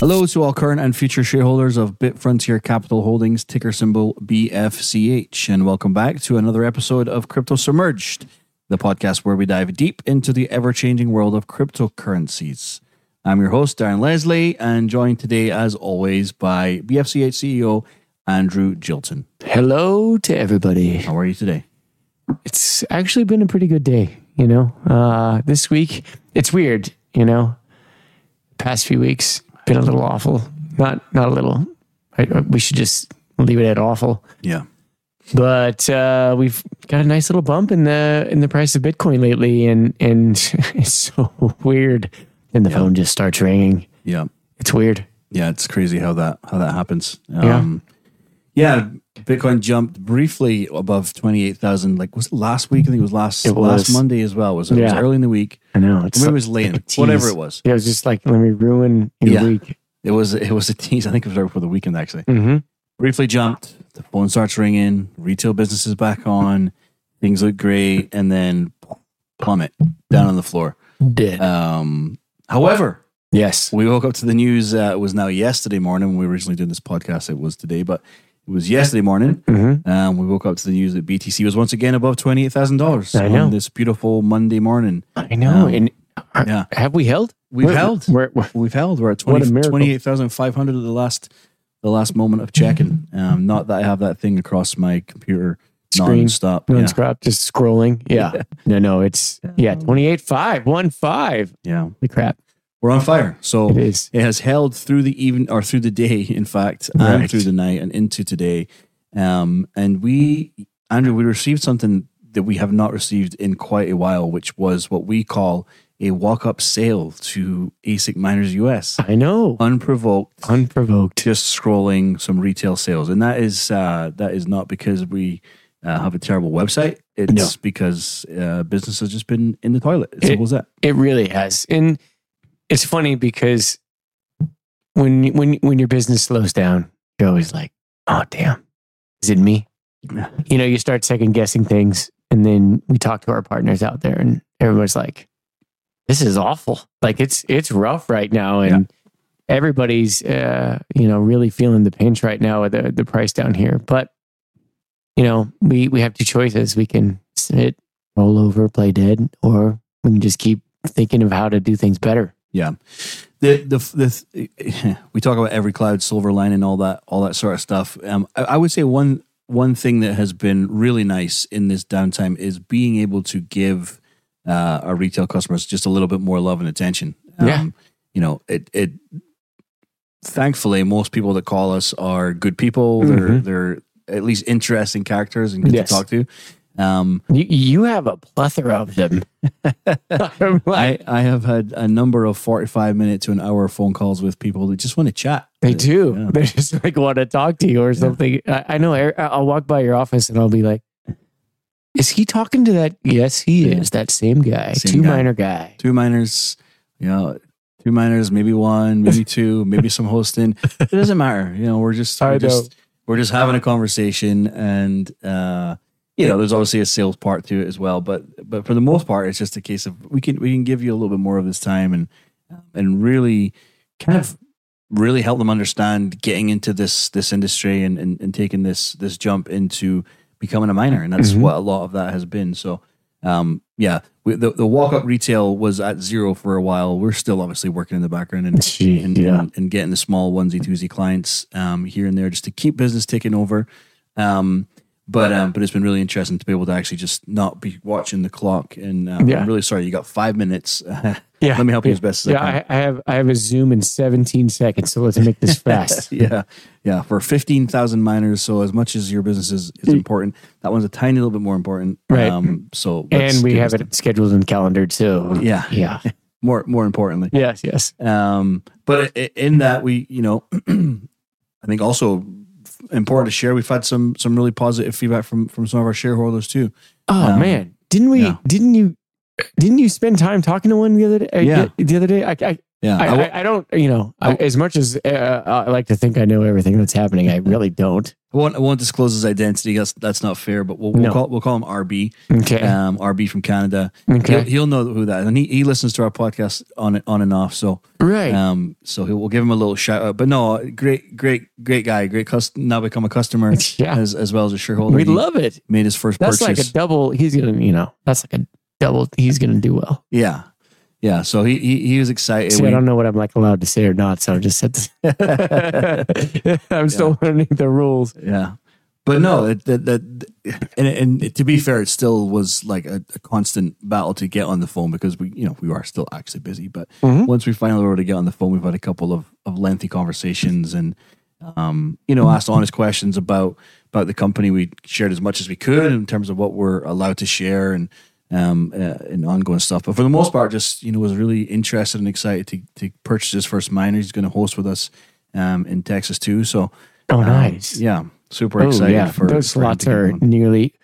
Hello to all current and future shareholders of Bit Frontier Capital Holdings, ticker symbol BFCH, and welcome back to another episode of Crypto Submerged, the podcast where we dive deep into the ever changing world of cryptocurrencies. I'm your host, Darren Leslie, and joined today, as always, by BFCH CEO Andrew Gilton. Hello to everybody. How are you today? It's actually been a pretty good day, you know. Uh, this week, it's weird, you know. Past few weeks been a little awful. Not not a little. I, we should just leave it at awful. Yeah. But uh, we've got a nice little bump in the in the price of Bitcoin lately, and and it's so weird. And the Yeah. phone just starts ringing. Yeah. It's weird. Yeah, it's crazy how that how that happens. Um, yeah. Bitcoin jumped briefly above twenty eight thousand. Like was it last week? I think it was last It last. Monday as well. Was it? It was early in the week. I know. It's it was late. like whatever it was. Yeah, it was just like let me ruin your Yeah. week. It was it was a tease. I think it was right before the weekend actually. Mm-hmm. Briefly jumped. The phone starts ringing. Retail business is back on. Things look great, and then plummet down on the floor. Dead. Um, however, yes. we woke up to the news. Uh, it was now yesterday morning when we originally did this podcast. It was today, but was yesterday morning. Mm-hmm. Um, we woke up to the news that BTC was once again above twenty eight thousand dollars on this beautiful Monday morning. I know. Um, and uh, yeah. have we held? We've We're- held. We're, we're, We've held. We're at What a 20, 28,500 at the last the last moment of checking. Um, not that I have that thing across my computer Screen. non-stop. non Yeah. just scrolling. Yeah. No, no, it's yeah, twenty eight five, one five. yeah, The crap. We're on fire. So It is. it has held through the even or through the day, in fact, and through the night and into today. Um, and we, Andrew, we received something that we have not received in quite a while, which was what we call a walk-up sale to ASIC Miners US, I know. unprovoked. Unprovoked. just scrolling some retail sales, and that is uh, that is not because we uh, have a terrible website. It's No. because uh, business has just been in the toilet. It's It- simple as that. It really has. And it's funny because when when when your business slows down, you're always like, oh damn, is it me? Yeah. You know, you start second guessing things. And then we talk to our partners out there and everyone's like, this is awful. Like it's it's rough right now. And everybody's uh, you know, really feeling the pinch right now with the, the price down here. But you know, we we have two choices. We can sit, roll over, play dead, or we can just keep thinking of how to do things better. Yeah, the the the we talk about every cloud silver line and all that all that sort of stuff. Um, I, I would say one one thing that has been really nice in this downtime is being able to give uh, our retail customers just a little bit more love and attention. Um, Yeah. you know it it. Thankfully, most people that call us are good people. They're Mhm. they're at least interesting characters and good Yes. to talk to. Um, You, you have a plethora of them. I, I have had a number of 45 minute to an hour phone calls with people that just want to chat. they do. Yeah. They just like want to talk to you or something. I, I know. I, I'll walk by your office and I'll be like, "Is he talking to that?" Yes, he Yeah. is. That same guy, Same two guy. minor guy. Two miners, you know, two miners, maybe one, maybe two, maybe some hosting. It doesn't matter. You know, we're just, we're just, we're just having a conversation and, uh, you know, there's obviously a sales part to it as well, but but for the most part, it's just a case of we can we can give you a little bit more of this time and and really kind of really help them understand getting into this this industry and, and, and taking this this jump into becoming a miner and that's Mhm. what a lot of that has been so um yeah we, the, the walk up retail was at zero for a while we're still obviously working in the background and Gee, and, yeah. and, and getting the small onesie twosie clients um, here and there just to keep business ticking over. Um, but um, but it's been really interesting to be able to actually just not be watching the clock. And um, Yeah. I'm really sorry you got five minutes. Yeah. Let me help you as best as Yeah, I can. I, I have I have a Zoom in 17 seconds, so let's make this fast. yeah, yeah. For fifteen thousand miners, so as much as your business is, is important, that one's a tiny little bit more important. Right. Um, so and we have it scheduled in calendar too. Yeah. Yeah. more more importantly. yes, yes. Um, but in that we, you know, I think also important to share. We've had some some really positive feedback from from some of our shareholders too. Oh Um, man, didn't we? yeah. Didn't you? Didn't you spend time talking to one the other day? uh, Yeah. The other day, I, I Yeah. I, I I, don't, you know, I, as much as uh, I like to think I know everything that's happening, I really don't. I won't, won't disclose his identity. That's that's not fair. But we'll, we'll No. call we'll call him RB. Okay. Um, RB from Canada. okay. He'll, he'll know who that is, and he, he listens to our podcast on on and off. So right. um, so we'll give him a little shout out. But no, great great great guy. Great cust- now become a customer yeah. as as well as a shareholder. We He love it. made his first That's purchase. like a double. He's going to, you know, that's like a double. He's going to do well. yeah, yeah. So he he, he was excited. See, We- I don't know what I'm like allowed to say or not. So I just said. I'm still learning the rules. Yeah. But no, it, that, that, and, and to be fair, it still was like a, a constant battle to get on the phone because we, you know, we are still actually busy. But Mhm. once we finally were able to get on the phone, we've had a couple of, of lengthy conversations and, um, you know, asked honest questions about about the company. We shared as much as we could in terms of what we're allowed to share and um, uh, and ongoing stuff. But for the most part, just you know, was really interested and excited to to purchase his first miner. He's going to host with us um, in Texas too. So Oh, um, nice. yeah, super Oh, excited yeah. for Those for slots are nearly.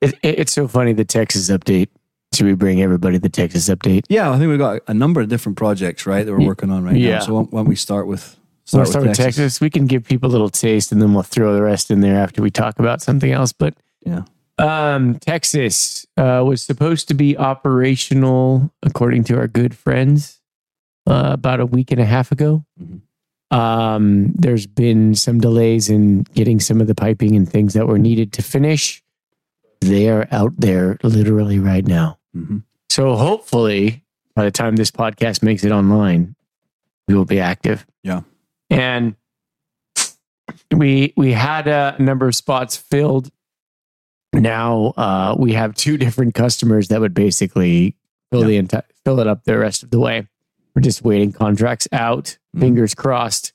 It, it- it's so funny the Texas update. Should we bring everybody the Texas update? Yeah, I think we've got a number of different projects, right, that we're working on right yeah. now. So why don't we start with Start, start, start with Texas. We can give people a little taste, and then we'll throw the rest in there after we talk about something else. But Yeah. Um, Texas uh, was supposed to be operational, according to our good friends, uh, about a week and a half ago. Mhm. Um, there's been some delays in getting some of the piping and things that were needed to finish. They are out there literally right now. Mhm. So hopefully, by the time this podcast makes it online, we will be active. Yeah. And we we had a number of spots filled. Now uh, we have two different customers that would basically fill the entire fill it up the rest of the way. We're just waiting contracts out. Mhm. Fingers crossed.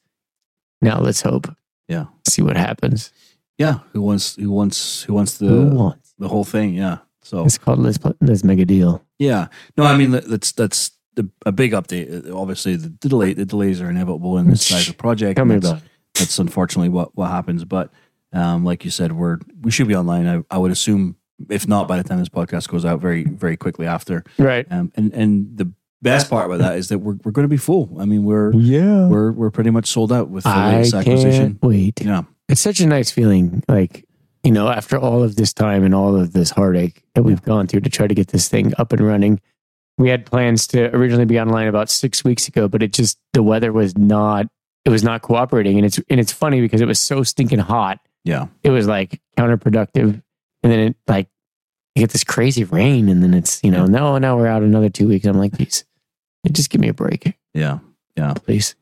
Now let's hope. Yeah. See what happens. Yeah, who wants who wants who wants the Who wants? the whole thing? Yeah. So It's called let's let's make a deal. yeah, no, I mean that's that's the, a big update. Uh, Obviously, the delay the delays are inevitable in this size of project. Tell me that's, about that's unfortunately what what happens. But um, like you said, we're we should be online. I, I would assume, if not by the time this podcast goes out, very very quickly after. Right. Um, and and the best part about that is that we're we're going to be full. I mean, we're Yeah. we're we're pretty much sold out with the I latest acquisition. can't wait. Yeah, It's such a nice feeling. Like, you know, after all of this time and all of this heartache that we've gone through to try to get this thing up and running, we had plans to originally be online about six weeks ago, but it just, the weather was not, it was not cooperating. And it's, and it's funny because it was so stinking hot. Yeah, It was like counterproductive. And then it like, you get this crazy rain and then it's, you know, no, now we're out another two weeks. I'm like, geez, just give me a break, yeah. Yeah. Please.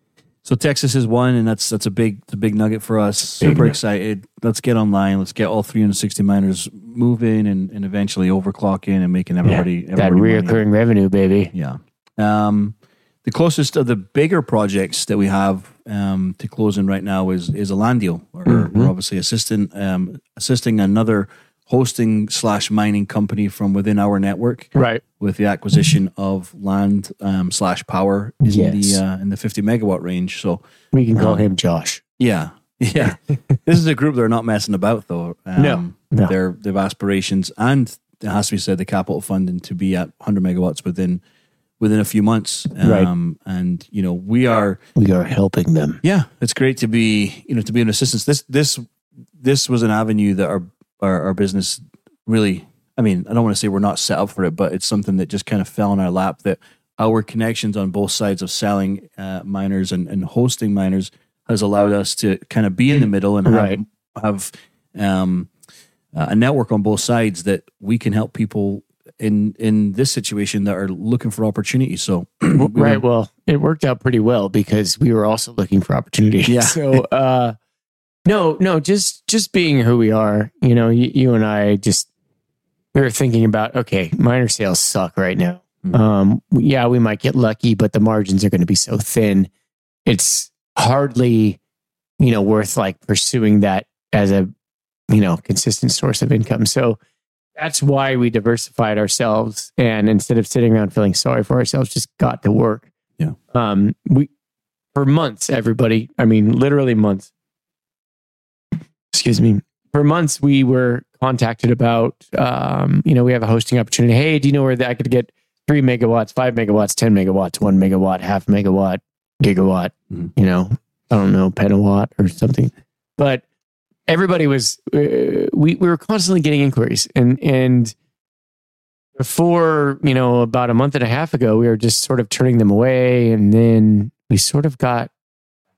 So Texas is one, and that's that's a big a big nugget for us. Super nugget. excited. Let's get online. Let's get all 360 miners moving and, and eventually overclocking and making everybody that everybody money. reoccurring revenue, baby. Yeah. Um, the closest of the bigger projects that we have um, to closing right now is is a land deal. We're, Mhm. we're obviously assisting um, assisting another hosting slash mining company from within our network Right. with the acquisition of land um, slash power in Yes. the uh, in the 50 megawatt range. So We can call Um, him Josh. yeah, yeah. this is a group that are not messing about though. Um, No, no. they're they have aspirations, and it has to be said the capital funding to be at 100 megawatts within within a few months. Right. Um, and you know we are. We are helping them. Yeah, it's great to be you know to be an assistance. This this this was an avenue that our our, our business really. I mean, I don't want to say we're not set up for it, but it's something that just kind of fell in our lap. That our connections on both sides of selling uh, miners and, and hosting miners has allowed us to kind of be in the middle and have, Right. have um, uh, a network on both sides that we can help people in in this situation that are looking for opportunities. So we were- Right. Well, it worked out pretty well because we were also looking for opportunity. Yeah. So, uh, no, no, just just being who we are. You know, you, you and I just we were thinking about okay, minor sales suck right now. Mhm. Um, yeah, we might get lucky, but the margins are going to be so thin. It's hardly, you know, worth like pursuing that as a you know consistent source of income. So that's why we diversified ourselves and instead of sitting around feeling sorry for ourselves just got to work Yeah. um we for months everybody i mean literally months excuse me for months we were contacted about um you know we have a hosting opportunity hey do you know where i could get three megawatts, five megawatts, 10 megawatts, one megawatt, half megawatt, gigawatt, Mhm. you know, I don't know, petawatt or something. But everybody was, uh, we, we were constantly getting inquiries. And, and before, you know, about a month and a half ago, we were just sort of turning them away. And then we sort of got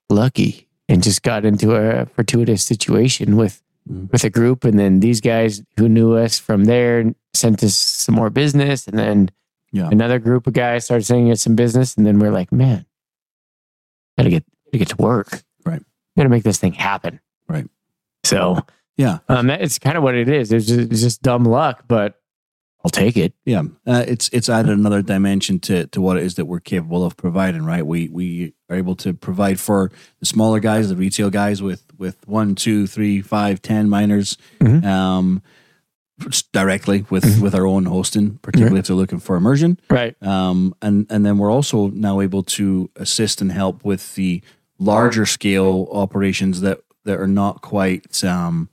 lucky and just got into a fortuitous situation with, Mhm. with a group. And then these guys who knew us from there sent us some more business. And then Yeah. another group of guys started sending us some business. And then we're like, man, gotta get, gotta get to work. Right. Gotta make this thing happen. Right. So, Yeah. um, that, it's kind of what it is. It's just, it's just dumb luck, but I'll take it. Yeah, uh, it's it's added another dimension to to what it is that we're capable of providing. Right, we we are able to provide for the smaller guys, the retail guys with with one, two, three, five, ten miners, Mhm. um, directly with Mhm. with our own hosting, particularly if they're looking for immersion. Right. Um, and and then we're also now able to assist and help with the larger scale operations that that are not quite um,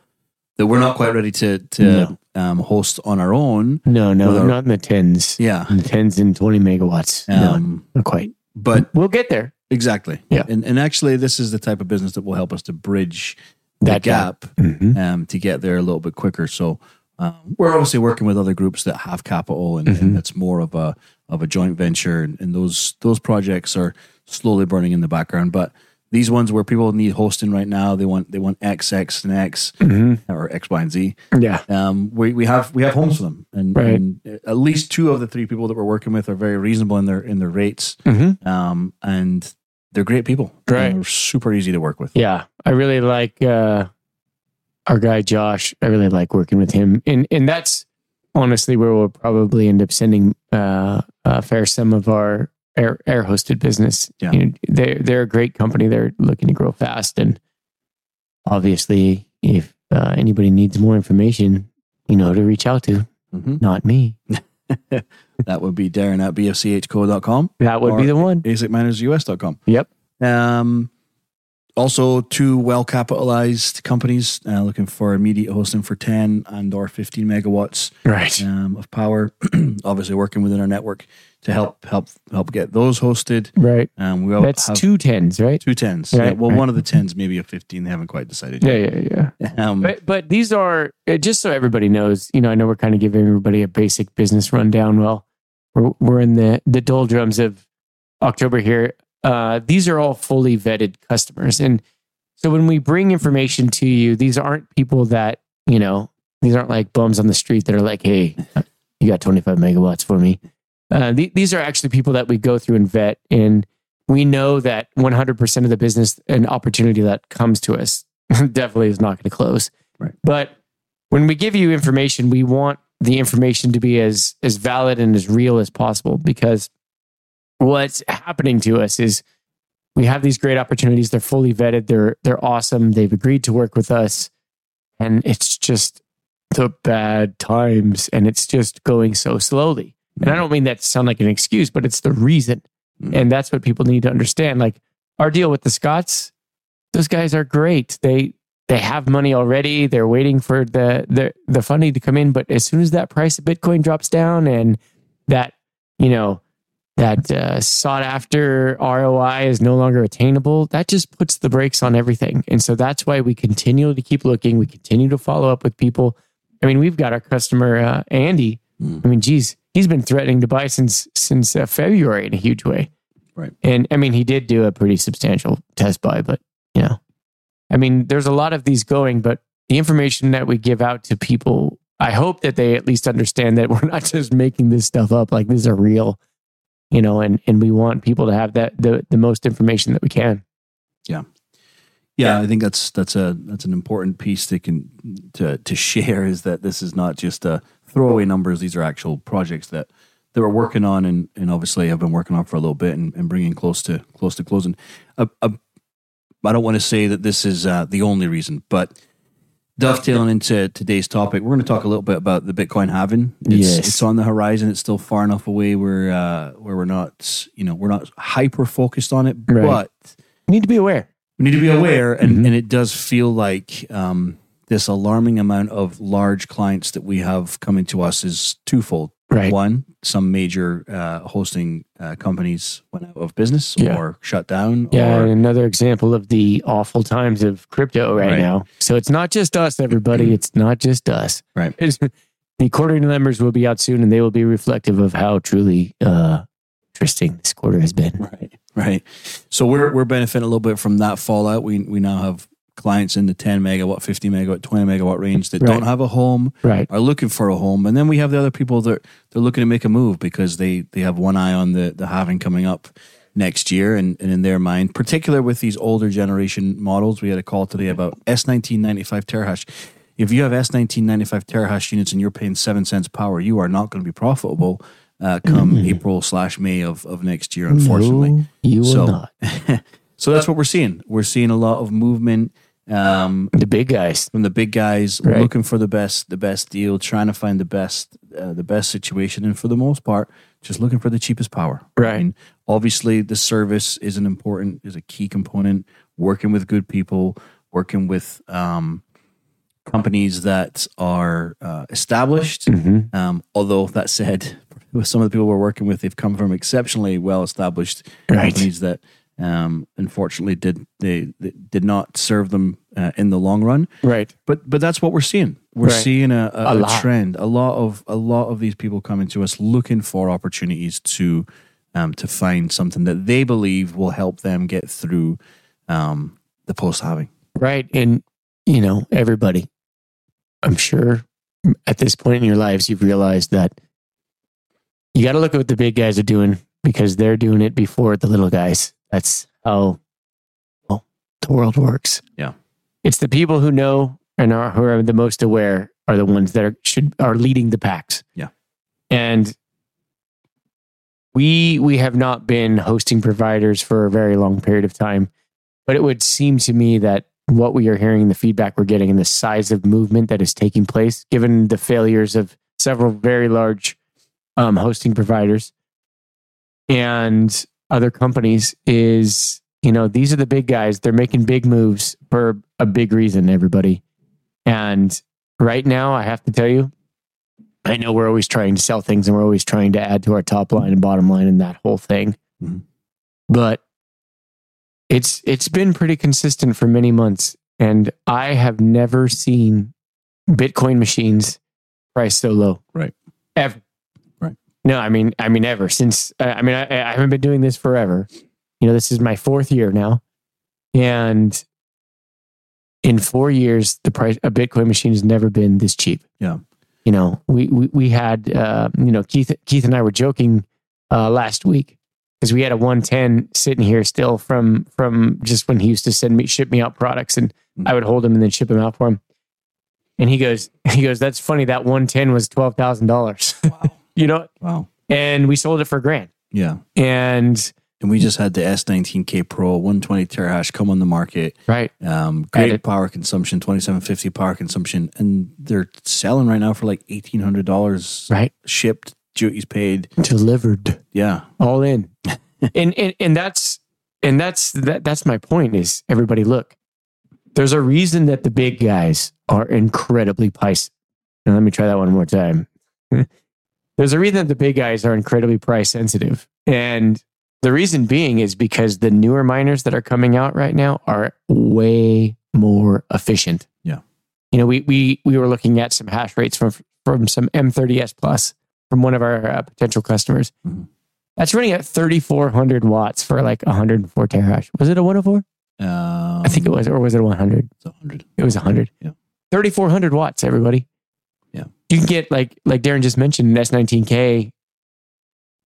that we're not quite ready to to No. um, host on our own. No, no, Well, not in the tens. Yeah. In the tens and 20 megawatts. no, Um, not quite. but We'll get there. exactly. Yeah. And and actually this is the type of business that will help us to bridge that That gap Mhm. um, to get there a little bit quicker. So um, we're obviously working with other groups that have capital and, Mhm. and it's more of a of a joint venture and, and those those projects are slowly burning in the background. But these ones where people need hosting right now, they want they want X, X, and X Mhm. or X, Y, and Z. Yeah. Um, we, we have we have homes for them, and, Right. and at least two of the three people that we're working with are very reasonable in their in their rates, Mhm. um, and they're great people. Right. They're super easy to work with. Yeah, I really like uh, our guy Josh. I really like working with him, and and that's honestly where we'll probably end up sending uh, a fair sum of our air air hosted business. Yeah. You know, they're they're a great company. They're looking to grow fast, and obviously, if uh, anybody needs more information, you know to reach out to. hmm Not me. That would be Darren at bfchco.com, That would be the one. asicminersus.com. Yep. Um, also, two well capitalized companies uh, looking for immediate hosting for 10 and or 15 megawatts Right. um, of power. Obviously, working within our network to help help help get those hosted. Right. Um, we all That's have two tens, right? two tens. Right, yeah, well, right. one of the tens, maybe a 15. They haven't quite decided Yeah, yet. yeah, yeah. Um, But but these are uh, just so everybody knows. You know, I know we're kind of giving everybody a basic business rundown. Well, we're we're in the the doldrums of October here. Uh, these are all fully vetted customers, and so when we bring information to you, these aren't people that you know. These aren't like bums on the street that are like, "Hey, you got 25 megawatts for me." Uh, th- these are actually people that we go through and vet, and we know that 100% of the business and opportunity that comes to us definitely is not going to close. Right. But when we give you information, we want the information to be as as valid and as real as possible because what's happening to us is we have these great opportunities. They're fully vetted. They're they're awesome. They've agreed to work with us, and it's just the bad times, and it's just going so slowly. And I don't mean that to sound like an excuse, but it's the reason. Mhm. And that's what people need to understand. Like our deal with the Scots, those guys are great. They they have money already. They're waiting for the the the funding to come in. But as soon as that price of Bitcoin drops down and that, you know, that uh, sought after ROI is no longer attainable, that just puts the brakes on everything. And so that's why we continue to keep looking. We continue to follow up with people. I mean, we've got our customer uh, Andy. Mm. I mean, geez, he's been threatening to buy since since uh, February in a huge way. Right. And I mean, he did do a pretty substantial test buy, but you know, I mean, there's a lot of these going, but the information that we give out to people, I hope that they at least understand that we're not just making this stuff up. Like these are real, you know, and and we want people to have that the the most information that we can. yeah, Yeah, I think that's that's a that's an important piece to can to to share is that this is not just a throwaway numbers. These are actual projects that that we're working on and and obviously have been working on for a little bit and, and bringing close to close to closing. Uh, uh, I don't want to say that this is uh, the only reason, but dovetailing into today's topic, we're going to talk a little bit about the Bitcoin halving. It's, Yes. it's on the horizon. It's still far enough away where uh, where we're not, you know, we're not hyper focused on it, Right. but We need to be aware. we need to be aware, and, Mhm. and it does feel like um, this alarming amount of large clients that we have coming to us is twofold. Right. One, some major uh, hosting uh, companies went out of business Yeah. or shut down. Yeah, Or, another example of the awful times of crypto right, Right. now. So it's not just us, everybody. It's not just us. Right. It's, the quarterly numbers will be out soon, and they will be reflective of how truly uh, interesting this quarter has been. Right. Right. So we're we're benefiting a little bit from that fallout. We we now have clients in the 10 megawatt, 50 megawatt, 20 megawatt range that Right. don't have a home, Right. are looking for a home. And then we have the other people that they're looking to make a move because they they have one eye on the the halving coming up next year and, and in their mind, particular with these older generation models. We had a call today about S19 95 terahash. If you have S19 95 terahash units and you're paying seven cents power, you are not going to be profitable uh, come April slash May of, of next year, unfortunately. No, you will So- not. So that's what we're seeing. We're seeing a lot of movement um, The big guys. from the big guys, Right. looking for the best, the best deal, trying to find the best, uh, the best situation, and for the most part, just looking for the cheapest power. Right. I mean, obviously, the service is an important, is a key component. Working with good people, working with um, companies that are uh, established. Mhm. Um, although that said, with some of the people we're working with, they've come from exceptionally well established Right. companies that um, unfortunately did they, they did not serve them uh, in the long run. Right. But but that's what we're seeing. We're Right. seeing a, a, A a trend. A lot of a lot of these people coming to us looking for opportunities to um, to find something that they believe will help them get through um, the post halving. Right. And, you know, everybody, I'm sure at this point in your lives, you've realized that you got to look at what the big guys are doing because they're doing it before the little guys. That's how well, the world works. Yeah. It's the people who know and are, who are the most aware are the ones that are, should, are leading the packs. Yeah. And we, we have not been hosting providers for a very long period of time. But it would seem to me that what we are hearing, the feedback we're getting, and the size of movement that is taking place, given the failures of several very large um, hosting providers and other companies, is you know these are the big guys. They're making big moves for a big reason. Everybody, and right now, I have to tell you, I know we're always trying to sell things and we're always trying to add to our top line and bottom line and that whole thing, Mhm. but it's it's been pretty consistent for many months and i have never seen bitcoin machines priced so low Right. ever. No i mean i mean ever since uh, i mean I, I haven't been doing this forever you know this is my fourth year now and in four years the price a bitcoin machine has never been this cheap Yeah. you know we we, we had uh, you know keith keith and i were joking uh, last week because we had a 110 sitting here still from from just when he used to send me ship me out products and Mm. I would hold him and then ship him out for him. And he goes, he goes, that's funny. That 110 was twelve thousand dollars. Wow. You know, wow. and we sold it for a grand. Yeah. And And we just had the S19K Pro 120 terahash come on the market. right, Um, great Edit. power consumption, 2750 power consumption, and they're selling right now for like $1,800 right, shipped, duties paid. delivered Yeah. all in. and, and and that's and that's that that's my point is everybody look. There's a reason that the big guys are incredibly price. And let me try that one more time. There's a reason that the big guys are incredibly price sensitive. And the reason being is because the newer miners that are coming out right now are way more efficient. Yeah. You know, we we we were looking at some hash rates from from some M30S plus from one of our uh, potential customers. Mhm. That's running at 3400 watts for like 104 terahash. Was it a 104? Um, I think it was, or was it a 100? it's 100. It was 100. Yeah. 3400 watts, everybody. You can get like like Darren just mentioned an S19K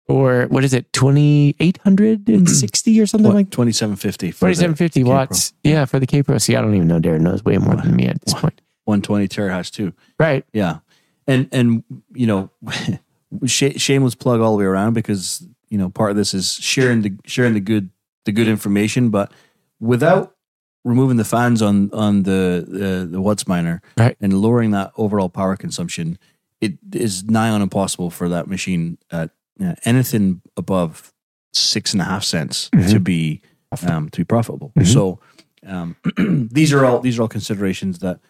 or what is it? 2860 or something What, like 2750 for the 2750 K Pro. watts. Yeah, for the K Pro. See, I don't even know Darren knows way more than me at this point. 120 terahash too. Right. Yeah. And, and, you know, sh- shameless plug all the way around because, you know, part of this is sharing the, sharing the good, the good information, but without removing the fans on, on the, the, the WhatsMiner Right. and lowering that overall power consumption, it is nigh on impossible for that machine at you know, anything above six and a half cents to Mhm. be um, to be profitable. Mhm. So um, these are all these are all considerations that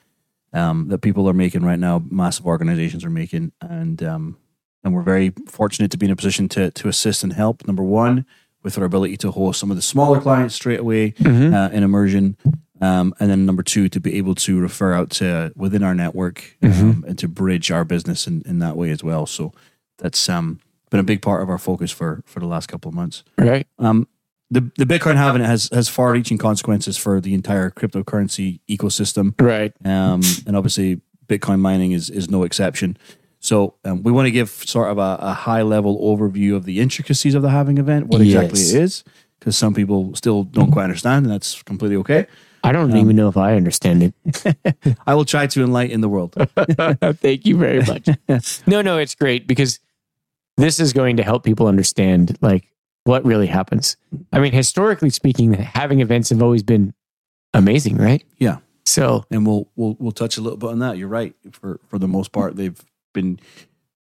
um, that people are making right now. Massive organizations are making, and um, and we're very fortunate to be in a position to to assist and help. Number one, with our ability to host some of the smaller clients straight away Mhm. uh, in immersion. Um, and then number two, to be able to refer out to within our network um, Mhm. and to bridge our business in, in that way as well. So that's um, been a big part of our focus for for the last couple of months. Right. Um, the the Bitcoin halving has has far reaching consequences for the entire cryptocurrency ecosystem, Right. um, and obviously Bitcoin mining is is no exception. So um, we want to give sort of a, a high level overview of the intricacies of the halving event, what exactly Yes. it is, because some people still don't quite understand, and that's completely okay. I don't Um, even know if I understand it. I will try to enlighten the world. Thank you very much. no, no, it's great because this is going to help people understand like what really happens. I mean, historically speaking, halving events have always been amazing, right? Yeah. So and we'll we'll we'll touch a little bit on that. You're right. For for the most part, they've been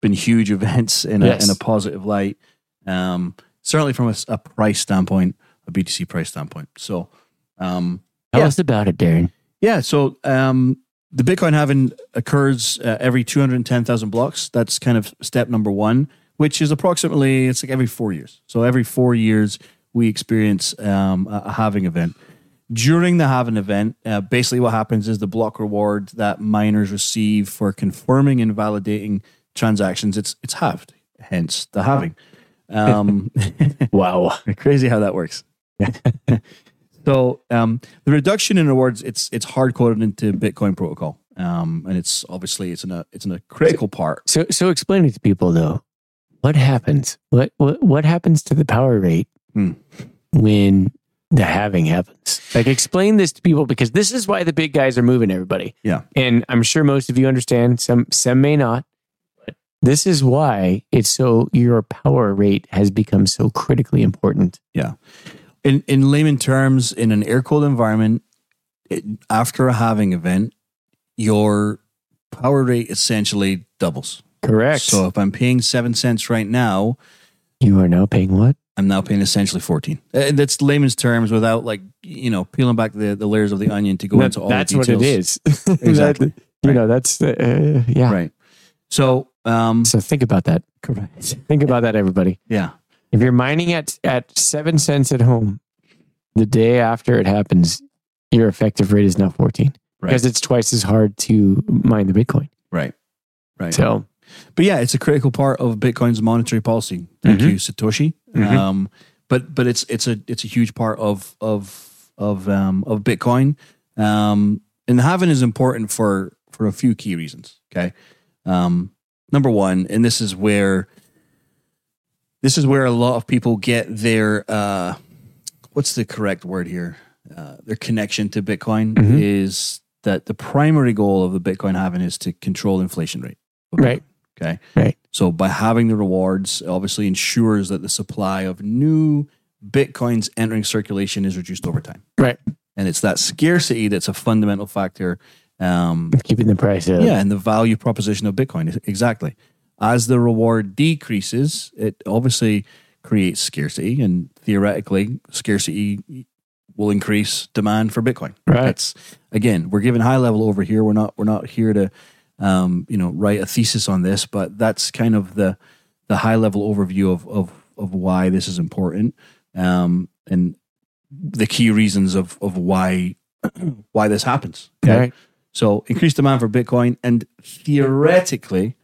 been huge events in a Yes. in a positive light. Um, certainly from a price standpoint, a BTC price standpoint. So, um, tell Yeah. us about it, Darren. yeah. So um, the Bitcoin halving occurs uh, every two hundred ten thousand blocks. That's kind of step number one, which is approximately it's like every four years. So every four years we experience um, a, a halving event during the halving event, uh, basically what happens is the block reward that miners receive for confirming and validating transactions, it's it's halved, hence the halving. Um, Wow. crazy how that works. so um, the reduction in rewards, it's it's hard coded into Bitcoin protocol, um, and it's obviously it's in a it's in a critical part. So so explain it to people though. What happens? What what what happens to the power rate Hmm. when the halving happens? Like explain this to people because this is why the big guys are moving everybody. Yeah. And I'm sure most of you understand, some some may not. But this is why it's so your power rate has become so critically important. Yeah. In in layman terms, in an air cooled environment, it, after a halving event, your power rate essentially doubles. Correct. So if I'm paying seven cents right now, you are now paying what? I'm now paying essentially 14. Uh, that's layman's terms without like, you know, peeling back the, the layers of the onion to go That- into all that's what it is. Exactly. That- you Right. know, that's uh, yeah. Right. So, um, So think about that. correct. Think about that, everybody. Yeah. If you're mining at at seven cents at home, the day after it happens, your effective rate is now 14 Right. because it's twice as hard to mine the Bitcoin. Right. Right. So but yeah, it's a critical part of Bitcoin's monetary policy. Thank Mhm. you, Satoshi. Mhm. Um, but but it's it's a it's a huge part of of of um, of Bitcoin. Um, and halving is important for for a few key reasons. Okay. Um, number one, and this is where this is where a lot of people get their uh, what's the correct word here? Uh, their connection to Bitcoin Mhm. is that the primary goal of the Bitcoin halving is to control inflation rate. Right. Okay. Right. So by halving the rewards, obviously ensures that the supply of new bitcoins entering circulation is reduced over time. Right. And it's that scarcity that's a fundamental factor. Um, keeping the price up. yeah, and the value proposition of Bitcoin exactly. As the reward decreases, it obviously creates scarcity, and theoretically, scarcity will increase demand for Bitcoin. Right. That's again, we're giving high level over here. We're not we're not here to um, you know write a thesis on this, but that's kind of the the high level overview of of of why this is important um, and the key reasons of of why why this happens. Okay? Right. So increased demand for Bitcoin and theoretically,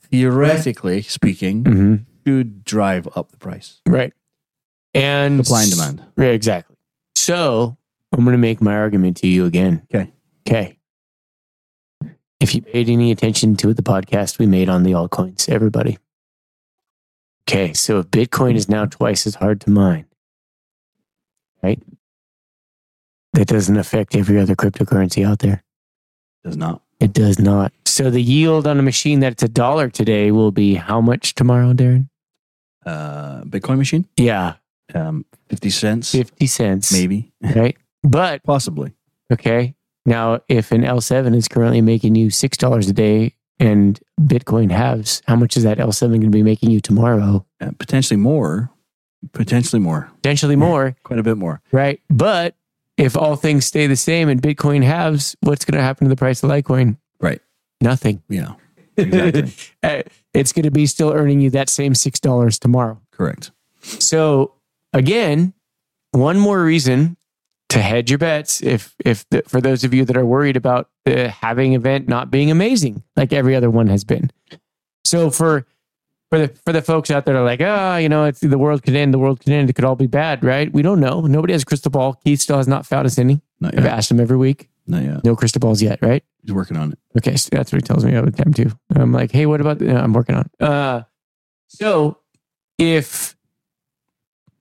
theoretically speaking, hmm should drive up the price. Right. And Supply and demand. Yeah, exactly. So I'm going to make my argument to you again. Okay. Okay. If you paid any attention to the podcast we made on the altcoins, everybody. Okay. So if Bitcoin is now twice as hard to mine, right? That doesn't affect every other cryptocurrency out there. Does not. It does not. So the yield on a machine that's a dollar today will be how much tomorrow, Darren? Uh, Bitcoin machine, Yeah, um, fifty cents, 50 cents. maybe, Right. But possibly. Okay. Now, if an L7 is currently making you $6 a day and Bitcoin halves, how much is that L7 going to be making you tomorrow? Uh, potentially more. Potentially more. Potentially more, Quite a bit more. right? But if all things stay the same and Bitcoin halves, what's going to happen to the price of Litecoin? Right. Nothing. Yeah. exactly. Uh, it's going to be still earning you that same $6 tomorrow. Correct. So again, one more reason to hedge your bets if if the, for those of you that are worried about the halving event not being amazing like every other one has been. So for for the for the folks out there that are like, oh, you know, it's the world could end, the world could end, it could all be bad, right? We don't know. Nobody has a crystal ball. Keith still has not found us any. Not I've asked him every week. Not yet. No crystal balls yet, right? He's working on it. Okay, so that's what he tells me all the time too. I'm like, hey, what about? The, I'm working on. it. Uh, so if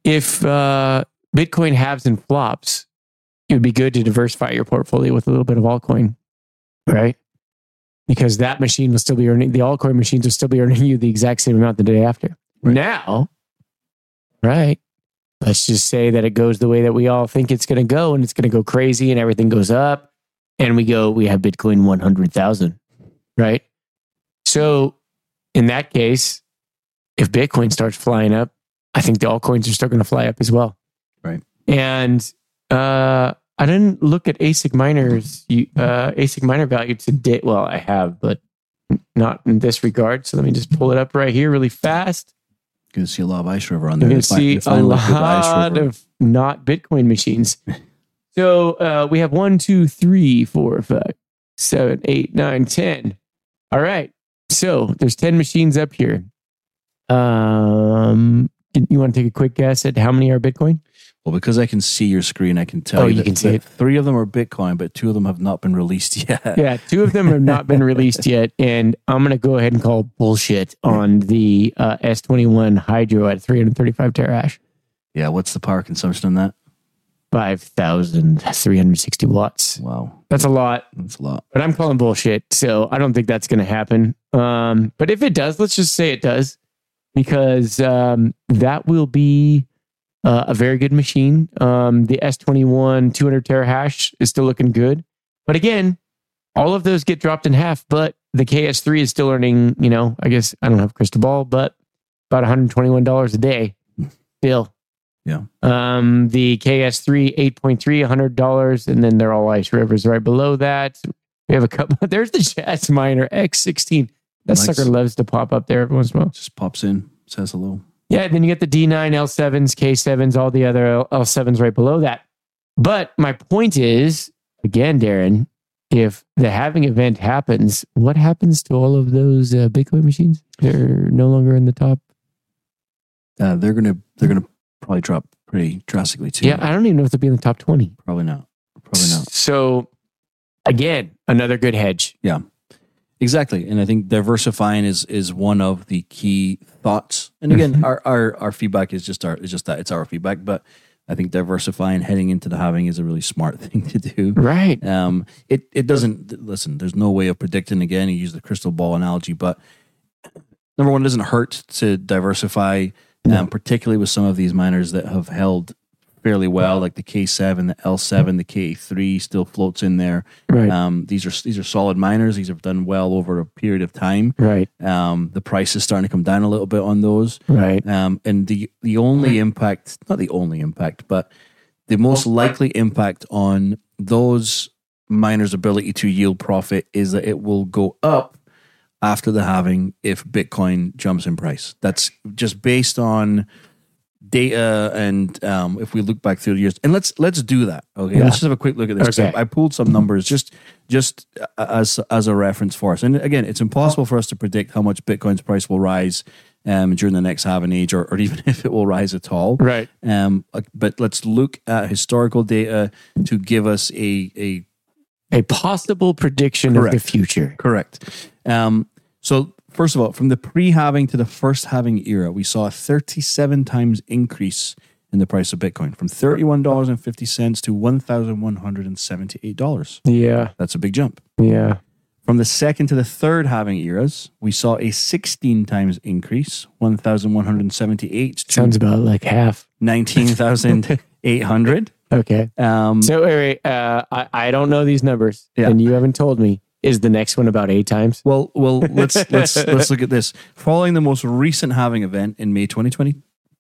if uh, Bitcoin halves and flops, it would be good to diversify your portfolio with a little bit of altcoin, right? Because that machine will still be earning the altcoin machines will still be earning you the exact same amount the day after. Right. Now, right? Let's just say that it goes the way that we all think it's going to go, and it's going to go crazy, and everything goes up, and we go, we have Bitcoin one hundred thousand, right? So, in that case, if Bitcoin starts flying up, I think the altcoins are still going to fly up as well. Right. And uh, I didn't look at ASIC miners, uh, ASIC miner value today. Well, I have, but not in this regard. So let me just pull it up right here really fast. You're Going to see a lot of Ice River on there. You're there. going to Fi- see a finally look Ice lot of not Bitcoin machines. So uh, we have one, two, three, four, five, seven, eight, nine, ten. All right. So there's ten machines up here. Um, you want to take a quick guess at how many are Bitcoin? Well, because I can see your screen, I can tell Oh, you, you can see it. three of them are Bitcoin, but two of them have not been released yet. Yeah, two of them have not been released yet, and I'm going to go ahead and call bullshit on the uh, S21 Hydro at 335 terahash, Yeah, What's the power consumption on that? 5,360 watts. Wow, That's a lot. that's a lot. but I'm calling bullshit. So I don't think that's going to happen. Um, but if it does, let's just say it does, because um, that will be uh, a very good machine. Um, the S21 200 terahash is still looking good. But again, all of those get dropped in half, but the KS3 is still earning, you know, I guess I don't have crystal ball, but about $121 a day bill. Yeah. Um, the KS3 8.3 $100 and then they're all ice rivers right below that. We have a couple. There's the Jasminer X16. That sucker loves to pop up there every once in a while. Just pops in, says hello. Yeah, then you get the D9, L7s, K7s, all the other L- L7s right below that. But my point is, again, Darren, if the halving event happens, what happens to all of those uh, Bitcoin machines? They're no longer in the top. Uh, they're gonna they're gonna probably drop pretty drastically too. Yeah, I don't even know if they'll be in the top 20. probably not. Probably not. So, again, another good hedge. Exactly, and I think diversifying is is one of the key thoughts. And again, our, our our feedback is just our is just that it's our feedback, but I think diversifying heading into the halving is a really smart thing to do. Right. Um, it it doesn't listen. There's no way of predicting. Again, you use the crystal ball analogy, but number one, it doesn't hurt to diversify, um, particularly with some of these miners that have held fairly well, like the K7, the L7, the K3 still floats in there. Right. Um, these are these are solid miners. These have done well over a period of time. right. Um, the price is starting to come down a little bit on those. Right. Um, and the the only impact, not the only impact, but the most likely impact on those miners' ability to yield profit is that it will go up after the halving if Bitcoin jumps in price. That's just based on data and um, if we look back through the years and let's let's do that okay Yeah. let's just have a quick look at this Okay. I, pulled some numbers just just as as a reference for us and again it's impossible for us to predict how much bitcoin's price will rise um, during the next halving age or, or even if it will rise at all Right. um, uh, but let's look at historical data to give us a a A possible prediction of the future. Correct. Um, so first of all, from the pre-halving to the first halving era, we saw a 37 times increase in the price of Bitcoin from $31.50 to $1,178. Yeah. That's a big jump. Yeah. From the second to the third halving eras, we saw a 16 times increase, 1,178 to Sounds about like half. 19,800. Okay. Um, So wait, wait, uh, I, I don't know these numbers, Yeah. and you haven't told me. Is the next one about eight times? Well, well, let's let's let's look at this. Following the most recent halving event in May 2020,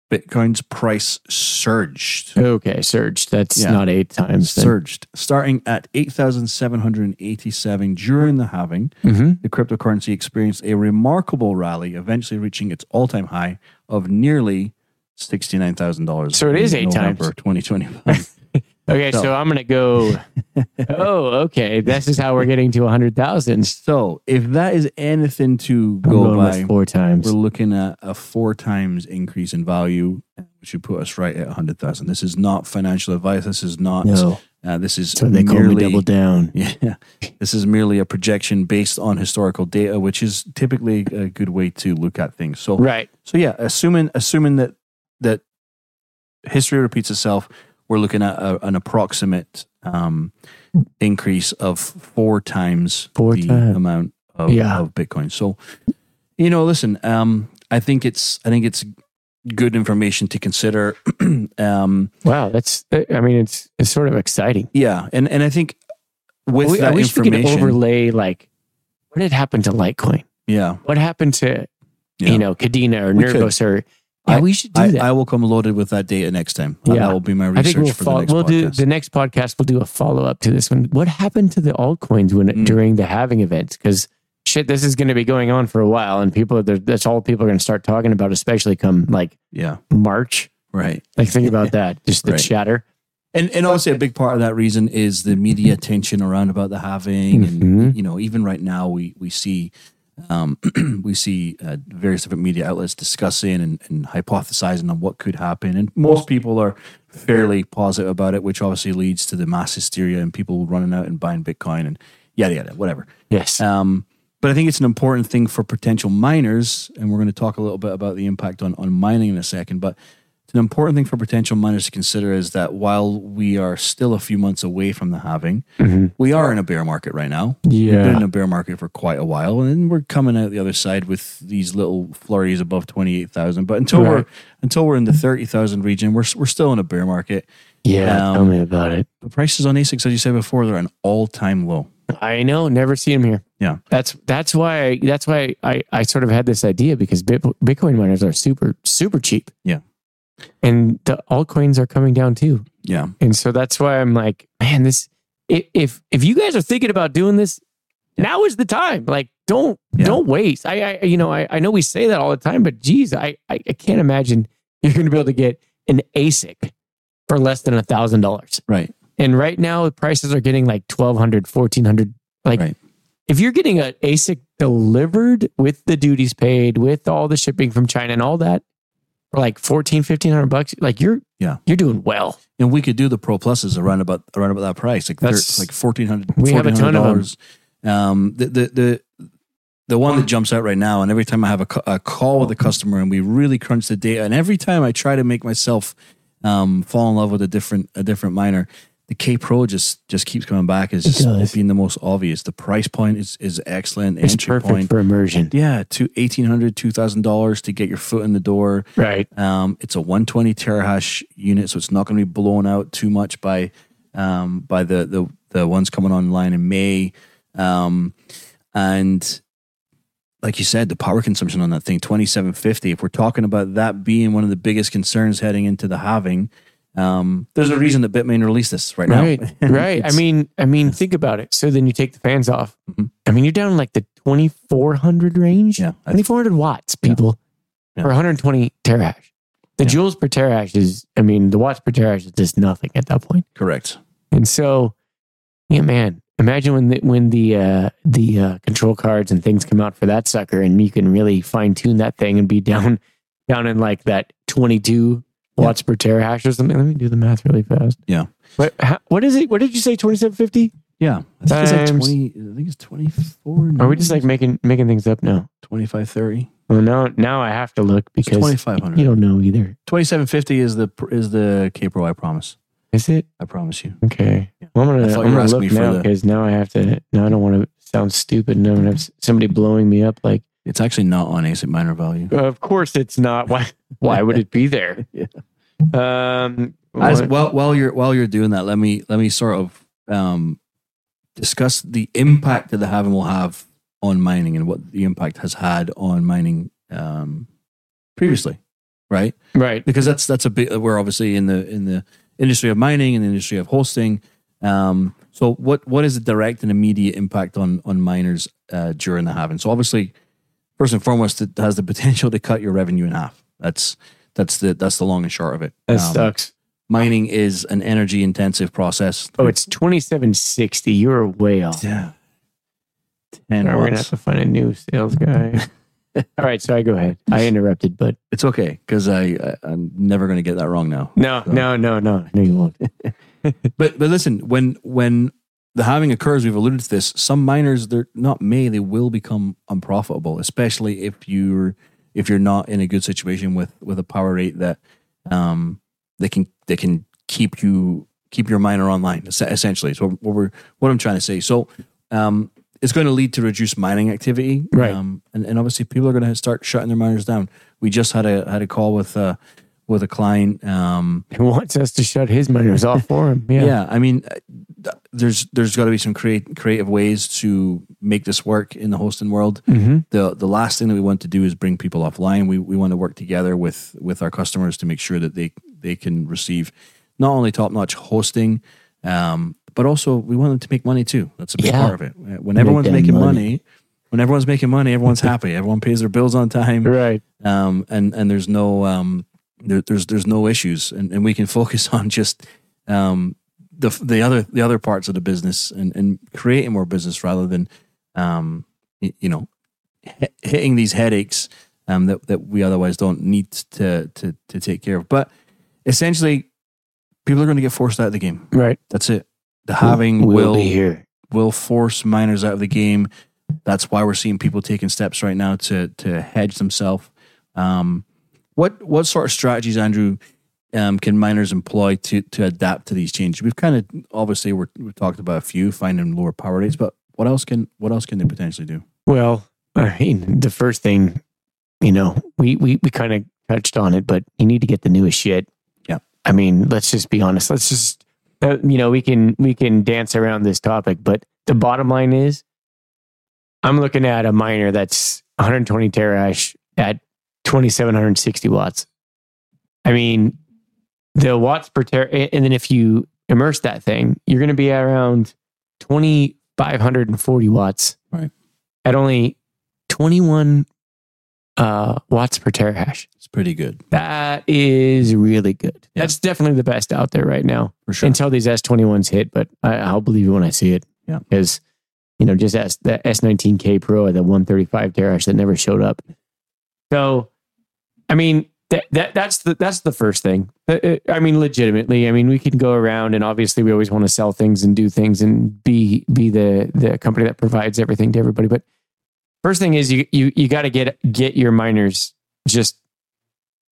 Bitcoin's price surged. Okay, surged. That's Yeah. not eight times. then. Surged, starting at 8,787 during the halving. Mhm. The cryptocurrency experienced a remarkable rally, eventually reaching its all time high of nearly $69,000. So it is eight times. November 2025. Okay, So- so, I'm gonna go. oh, okay. This is how we're getting to a hundred thousand. so if that is anything to go by, four times. we're looking at a four times increase in value, which would put us right at 100,000. This is not financial advice. This is not, No, uh, this is so they call merely, me double down. Yeah, this is merely a projection based on historical data, which is typically a good way to look at things. So, Right. so yeah, assuming assuming that that history repeats itself, we're looking at a, an approximate um, increase of four times Four the times. amount of, Yeah. of Bitcoin. So, you know, listen, um, I think it's I think it's good information to consider. um, Wow. That's. I mean, it's it's sort of exciting. yeah, and and I think with We- I that wish we could information, overlay like what had happened to Litecoin. yeah, What happened to Yeah. you know Kadena or We could. Nervos or yeah, we should do I, that. I will come loaded with that data next time. Yeah. that will be my I research think we'll for fol- the next we'll do the next podcast. We'll do a follow up to this one. What happened to the altcoins when Mm. during the halving events? Because shit, this is going to be going on for a while, and people that's all people are going to start talking about, especially come like yeah, March. right. Like think about that, just the Right. chatter. And and obviously a big part of that reason is the media attention around about the halving, and Mhm. you know even right now we we see. Um, we see uh, various different media outlets discussing and, and hypothesizing on what could happen, and most people are fairly positive about it, which obviously leads to the mass hysteria and people running out and buying Bitcoin and yada yada, whatever. Yes. Um, but I think it's an important thing for potential miners, and we're going to talk a little bit about the impact on, on mining in a second. But it's an important thing for potential miners to consider is that while we are still a few months away from the halving, Mhm. we are in a bear market right now. We've been in a bear market for quite a while, and then we're coming out the other side with these little flurries above twenty eight thousand. But until we're until we're in the thirty thousand region, we're we're still in a bear market. Yeah. Um, tell me about it. The prices on ASICs, as you said before, they're an all time low. I know. Never see them here. Yeah. That's that's why that's why I I sort of had this idea because Bitcoin miners are super super cheap. Yeah. And the altcoins are coming down too. Yeah, And so that's why I'm like, man, this if if you guys are thinking about doing this, now is the time. Like, don't Yeah. don't waste. I, I you know I, I know we say that all the time, but geez, I I, I can't imagine you're going to be able to get an ASIC for less than a thousand dollars. right. And right now, the prices are getting like 1200 1400 Like, Right. if you're getting an ASIC delivered with the duties paid, with all the shipping from China and all that, for like 14, 1500 bucks, like you're, Yeah. you're doing well. And we could do the Pro Pluses around about around about that price, like That's- like fourteen hundred. We have a ton of 'em. dollars. Um, the the the the one that jumps out right now, and every time I have a, a call with a customer, and we really crunch the data, and every time I try to make myself um, fall in love with a different a different miner, the K Pro just just keeps coming back as just being the most obvious. The price point is is excellent. It's Entry perfect point, for immersion. yeah, to eighteen hundred, two thousand dollars to get your foot in the door. Right. Um, it's a 120 terahash unit, so it's not going to be blown out too much by um, by the, the the ones coming online in May. Um, and like you said, the power consumption on that thing 2750. If we're talking about that being one of the biggest concerns heading into the halving, um, there's a reason that Bitmain released this right, Right. now. right. I mean, I mean, think about it. So then you take the fans off. Mhm. I mean, you're down like the 2400 range. yeah, 2400 watts, Yeah. people, Yeah. or 120 terahash. The Yeah. joules per terahash is, I mean, the watts per terahash is just nothing at that point. correct. And so, yeah, man, imagine when the, when the uh, the uh, control cards and things come out for that sucker, and you can really fine tune that thing and be down down in like that 22 Yeah. watts per terahash or something. Let me do the math really fast. Yeah. What how, what is it? What did you say? 2750? Yeah, I think it's like 20. I think it's 24. Are we just like making making things up now? 25, 30? Well, now now I have to look because 2500. you don't know either. 2750 is the is the K Pro. I promise. Is it I promise you. okay? Yeah. Well, I'm gonna I'm gonna look now the- because now I have to. Now I don't want to sound stupid and I'm have somebody blowing me up like. It's actually not on ASIC miner value. Of course, it's not. Why? Why would it be there? Yeah. Um. As, well, while you're while you're doing that, let me let me sort of um, discuss the impact that the halving will have on mining and what the impact has had on mining um, previously. right? Right. Because that's that's a bit. We're obviously in the in the industry of mining and the industry of hosting. Um, so what what is the direct and immediate impact on on miners uh, during the halving? So obviously, first and foremost, it has the potential to cut your revenue in half. That's that's the that's the long and short of it. That Um, sucks. mining is an energy intensive process. Oh, it's twenty seven sixty. You're way off. yeah. Ten All right, we're gonna have to find a new sales guy. All right, sorry, go ahead. I interrupted, but It's okay because I, I I'm never going to get that wrong now. no, no, no, no, no, you won't. But but listen, when when the halving occurs, we've alluded to this. Some miners, they're not may, they will become unprofitable, especially if you're if you're not in a good situation with with a power rate that um they can they can keep you keep your miner online. Essentially, so what we're what I'm trying to say. So um, it's going to lead to reduced mining activity, Right. Um, and, and obviously, people are going to start shutting their miners down. We just had a had a call with uh with a client. Um, He wants us to shut his miners off for him. Yeah. yeah, I mean, th- there's there's got to be some create, creative ways to make this work in the hosting world. Mm-hmm. The the last thing that we want to do is bring people offline. We we want to work together with with our customers to make sure that they they can receive not only top notch hosting, um, but also we want them to make money too. That's a big Yeah. part of it. When everyone's making money. money. when everyone's making money, everyone's happy. Everyone pays their bills on time Right. um, and and there's no um, there, there's there's no issues, and, and we can focus on just um, the the other the other parts of the business and, and creating more business rather than um, you know hi- hitting these headaches um, that that we otherwise don't need to to to take care of. But essentially, people are going to get forced out of the game. Right. That's it. The halving we'll will be here. will force miners out of the game. That's why we're seeing people taking steps right now to to hedge themselves. Um, what what sort of strategies, Andrew, um, can miners employ to to adapt to these changes? We've kind of obviously we're, we've talked about a few finding lower power rates, but what else can what else can they potentially do? Well, I mean, the first thing, you know, we we we kind of touched on it, but you need to get the newest shit. Yeah. I mean, let's just be honest. Let's just, uh, you know, we can we can dance around this topic, but the bottom line is, I'm looking at a miner that's 120 terahash at 2760 watts. I mean, the watts per tera, and then if you immerse that thing, you're going to be at around 2540 watts. Right. At only 21 uh, watts per terahash. It's pretty good That is really good. Yeah. That's definitely the best out there right now for sure. until these S21s hit, but I, I'll believe it when I see it. Yeah. Because, you know, just as the S19K Pro or the 135 terahash that never showed up. So, I mean, that, that that's the that's the first thing. Uh, uh, I mean, legitimately, I mean, we can go around and obviously we always want to sell things and do things and be be the the company that provides everything to everybody. But first thing is you you you got to get get your miners just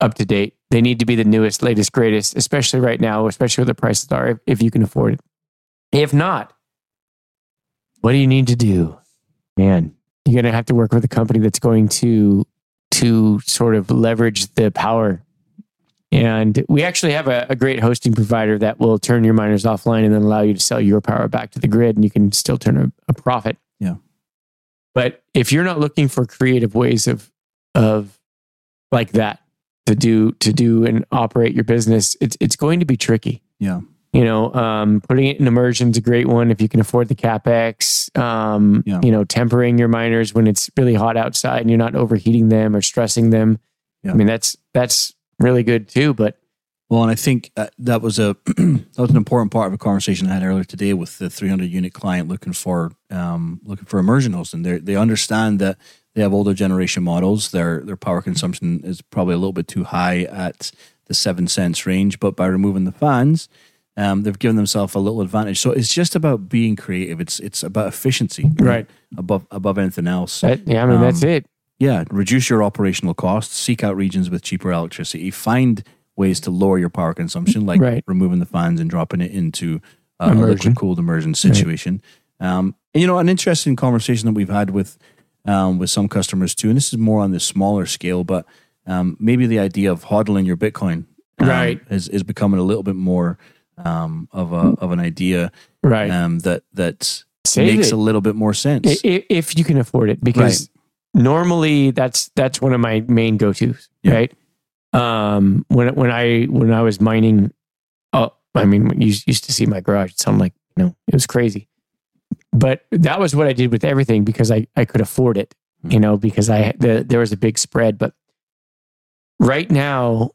up to date. They need to be the newest, latest, greatest, especially right now, especially where the prices are, if, if you can afford it. If not, what do you need to do? Man, you're to have to work with a company that's going to to sort of leverage the power. And we actually have a, a great hosting provider that will turn your miners offline and then allow you to sell your power back to the grid, and you can still turn a, a profit. Yeah. But if you're not looking for creative ways of of like that to do to do and operate your business, it's it's going to be tricky. Yeah. You know, um, putting it in immersion is a great one if you can afford the capex. Um, Yeah. You know, tempering your miners when it's really hot outside and you're not overheating them or stressing them. Yeah. I mean, that's that's really good too. But Well, and I think uh, that was a that was an important part of a conversation I had earlier today with the 300 unit client looking for um, looking for immersion hosting. They they understand that they have older generation models. Their their power consumption is probably a little bit too high at the seven cents range, but by removing the fans, um, they've given themselves a little advantage. So it's just about being creative. It's it's about efficiency, Right. Above above anything else. that, yeah, I mean, that's Um, it. Yeah, reduce your operational costs, seek out regions with cheaper electricity, find ways to lower your power consumption, like Right. removing the fans and dropping it into uh, a Immersion. liquid cooled immersion situation. Um, and you know, an interesting conversation that we've had with um, with some customers too, and this is more on the smaller scale, but um, maybe the idea of hodling your Bitcoin um, Right. is is becoming a little bit more um, of a of an idea Right. um, that that Save makes it. a little bit more sense. I- i- if you can afford it because normally that's that's one of my main go-to's Yeah. right Um, when when I when I was mining, oh, I mean, you used to see my garage, it sounded like you know it was crazy. But that was what I did with everything because I I could afford it, you know, because I the, there was a big spread. But right now,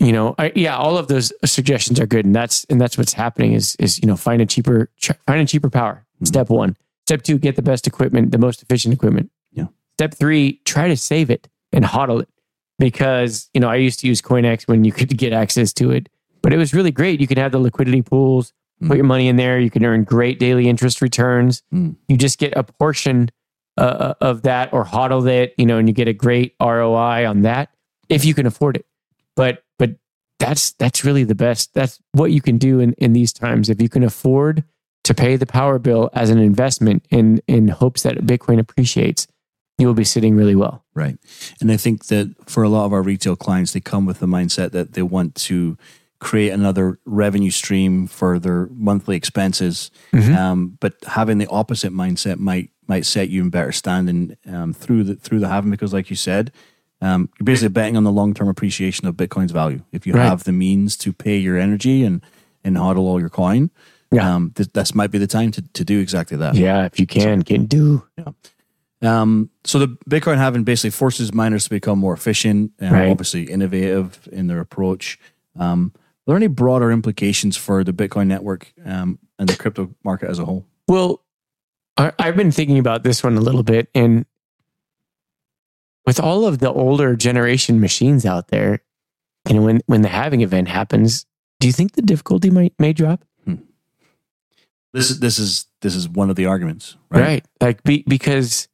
you know, I, yeah, all of those suggestions are good, and that's and that's what's happening is is you know find a cheaper find a cheaper power. Mhm. Step one. Step two, get the best equipment, the most efficient equipment. Yeah. Step three, try to save it and hodl it because you know I used to use CoinEx when you could get access to it, but it was really great. You could have the liquidity pools, Mm. put your money in there. You can earn great daily interest returns. Mm. You just get a portion uh, of that or hodl it, you know, and you get a great ROI on that if you can afford it. But that's that's really the best. That's what you can do in, in these times. If you can afford to pay the power bill as an investment in in hopes that Bitcoin appreciates, you will be sitting really well. Right. And I think that for a lot of our retail clients, they come with the mindset that they want to create another revenue stream for their monthly expenses. Mhm. Um, but having the opposite mindset might might set you in better standing um, through the through the halving because, like you said, um, you're basically betting on the long term appreciation of Bitcoin's value. If you Right. have the means to pay your energy and and hodl all your coin, Yeah. um, th- this might be the time to, to do exactly that. Yeah, if you can, can do. Um, so the Bitcoin halving basically forces miners to become more efficient and Right. obviously innovative in their approach. Um, are there any broader implications for the Bitcoin network um, and the crypto market as a whole? Well, I, I've been thinking about this one a little bit, and with all of the older generation machines out there, and when when the halving event happens, do you think the difficulty might may drop? Hmm. This is this is this is one of the arguments, right? Like be, because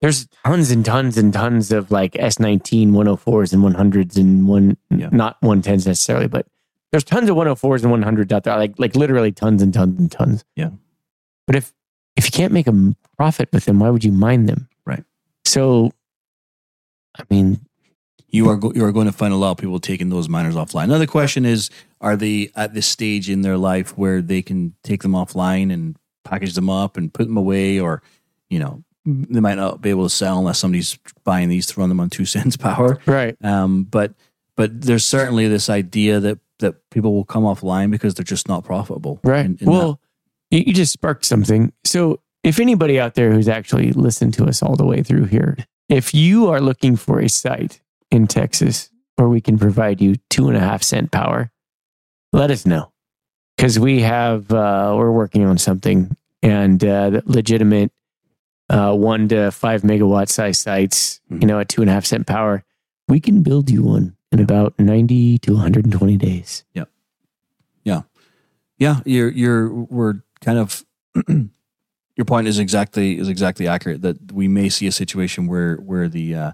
there's tons and tons and tons of like S19 104s and 100s and one Yeah. not 110s necessarily, but there's tons of 104s and 100s out there, like like literally tons and tons and tons. Yeah. But if if you can't make a profit with them, why would you mine them? Right. So, I mean, You are go- you are going to find a lot of people taking those miners offline. Another question is: Are they at this stage in their life where they can take them offline and package them up and put them away, or you know they might not be able to sell unless somebody's buying these to run them on two cents power. right. Um, but but there's certainly this idea that that people will come offline because they're just not profitable. Right. in- in well, you, you just sparked something. So, if anybody out there who's actually listened to us all the way through here, if you are looking for a site in Texas where we can provide you two and a half cent power, let us know because we have uh, we're working on something and uh, the legitimate uh, one to five megawatt size sites. You know, at two and a half cent power, we can build you one in about ninety to one hundred and twenty days. Yep. Yeah. Yeah, you're you're we're kind of your point is exactly is exactly accurate that we may see a situation where where the uh,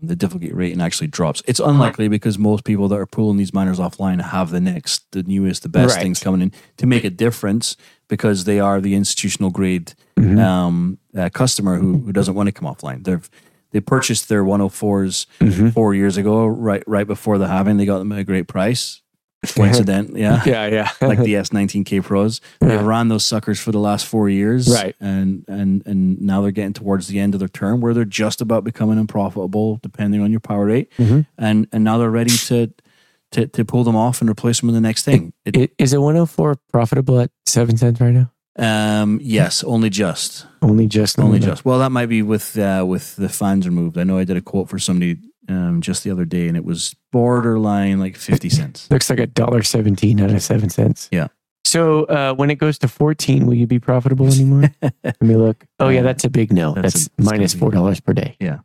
the difficulty rating actually drops. It's unlikely because most people that are pulling these miners offline have the next, the newest, the best Right. things coming in to make a difference because they are the institutional grade Mhm. um, uh, customer who, who doesn't want to come offline. They've they purchased their 104s Mhm. four years ago, right right before the halving. They got them at a great price. Coincident, yeah. Yeah, yeah. Like the S19K Pros, they Yeah. ran those suckers for the last four years, Right. And and and now they're getting towards the end of their term, where they're just about becoming unprofitable, depending on your power rate, Mhm. and and now they're ready to to to pull them off and replace them with the next thing. It, I- Is a 104 profitable at seven cents right now? um, yes, only just. Only just, Only just. Well, that might be with uh, with the fans removed. I know I did a quote for somebody um, just the other day, and it was borderline like fifty cents. Looks like a dollar seventeen out of seven cents. Yeah. So uh, when it goes to fourteen, will you be profitable anymore? Let me look. Oh yeah, Uh, that's a big no. that's That's, a- minus four dollars per day. Yeah,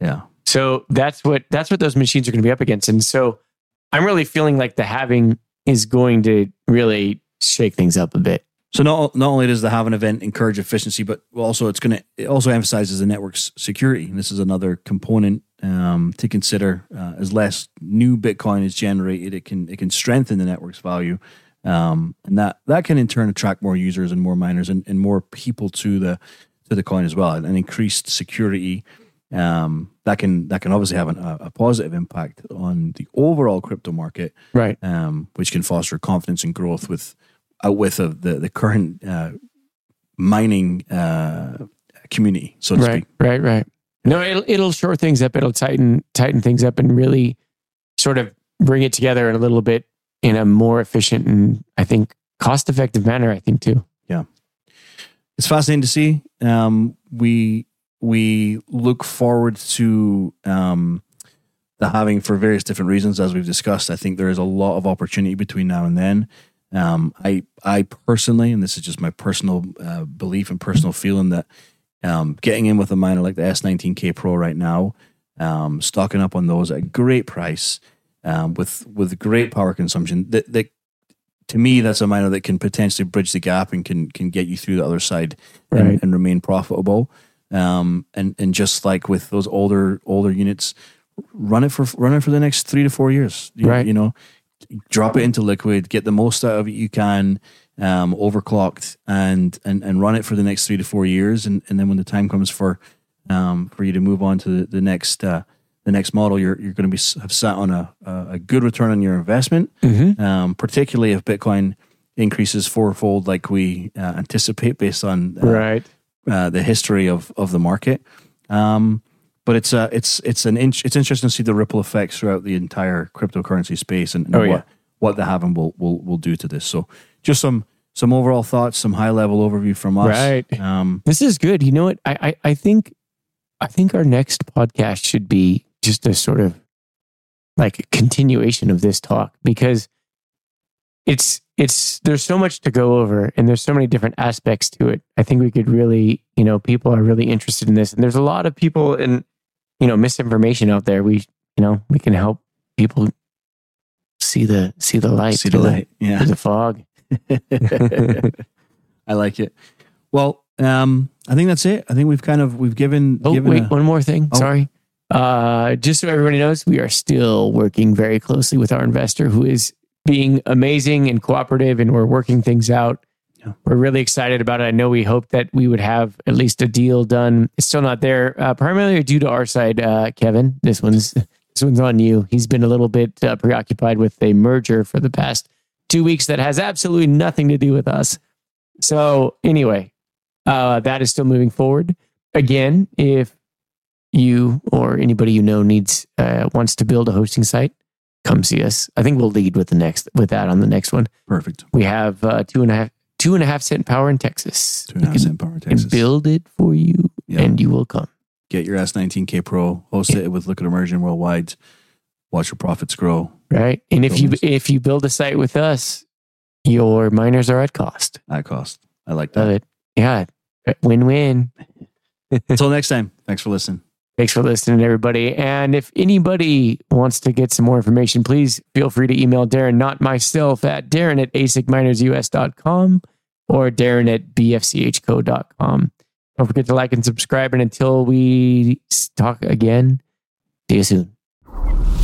Yeah. So that's what that's what those machines are going to be up against. And so I'm really feeling like the halving is going to really shake things up a bit. So not not only does the have an event encourage efficiency, but also it's going to it also emphasizes the network's security. And this is another component um, to consider. Uh, as less new Bitcoin is generated, it can it can strengthen the network's value, um, and that that can in turn attract more users and more miners and, and more people to the to the coin as well. And, increased security um, that can that can obviously have an, a, a positive impact on the overall crypto market Right. um, which can foster confidence and growth with outwith of the the current uh, mining uh, community, so to Right. speak. Right. Right. No, it'll it'll shore things up. It'll tighten tighten things up and really sort of bring it together in a little bit in a more efficient and I think cost effective manner. I think too. Yeah, it's fascinating to see. Um, we we look forward to um, the halving for various different reasons, as we've discussed. I think there is a lot of opportunity between now and then. Um, I I personally, and this is just my personal uh, belief and personal feeling that um, getting in with a miner like the S19K Pro right now, um, stocking up on those at a great price, um, with with great power consumption, that that to me that's a miner that can potentially bridge the gap and can can get you through the other side and, Right. and remain profitable. Um, and and just like with those older older units, run it for run it for the next three to four years. You, Right. You know, drop it into liquid, get the most out of it you can, um, overclocked, and and and run it for the next three to four years. And and then when the time comes for um, for you to move on to the, the next uh, the next model, you're you're going to be have sat on a a a good return on your investment Mm-hmm. um, particularly if Bitcoin increases fourfold, like we uh, anticipate based on uh, Right. uh, the history of of the market. Um, but it's uh, it's it's an inch, it's interesting to see the ripple effects throughout the entire cryptocurrency space and, and Oh, what yeah. what the halving will will will do to this. So just some some overall thoughts, some high level overview from us. Right. Um, This is good. You know what? I, I, I think I think our next podcast should be just a sort of like a continuation of this talk because it's it's there's so much to go over and there's so many different aspects to it. I think we could really, you know, people are really interested in this and there's a lot of people and you know, misinformation out there. We you know, we can help people see the see the light see through the light. Yeah. the fog. I like it. Well, um, I think that's it. I think we've kind of we've given. Oh, given wait, a- one more thing. Oh. Sorry. Uh, just so everybody knows, we are still working very closely with our investor who is being amazing and cooperative, and we're working things out. Yeah. We're really excited about it. I know we hoped that we would have at least a deal done. It's still not there, uh, primarily due to our side, uh, Kevin. This one's this one's on you. He's been a little bit uh, preoccupied with a merger for the past two weeks that has absolutely nothing to do with us. So anyway, uh, that is still moving forward. Again, if you or anybody you know needs uh, wants to build a hosting site, come see us. I think we'll lead with the next with that on the next one. perfect. We have uh, two and a half two and a half cent power in Texas. Two and a half cent power can Texas. build it for you, Yeah. and you will come. Get your S19K Pro, host it with Liquid Immersion worldwide. Watch your profits grow Right, and if you if you build a site with us, your miners are at cost. at cost. I like Love that. it. Yeah, win win. Until next time, thanks for listening. Thanks for listening, everybody. And if anybody wants to get some more information, please feel free to email Darren, not myself, at Darren at asicminersus.com or Darren at bfchco.com. Don't forget to like and subscribe. And until we talk again, see you soon.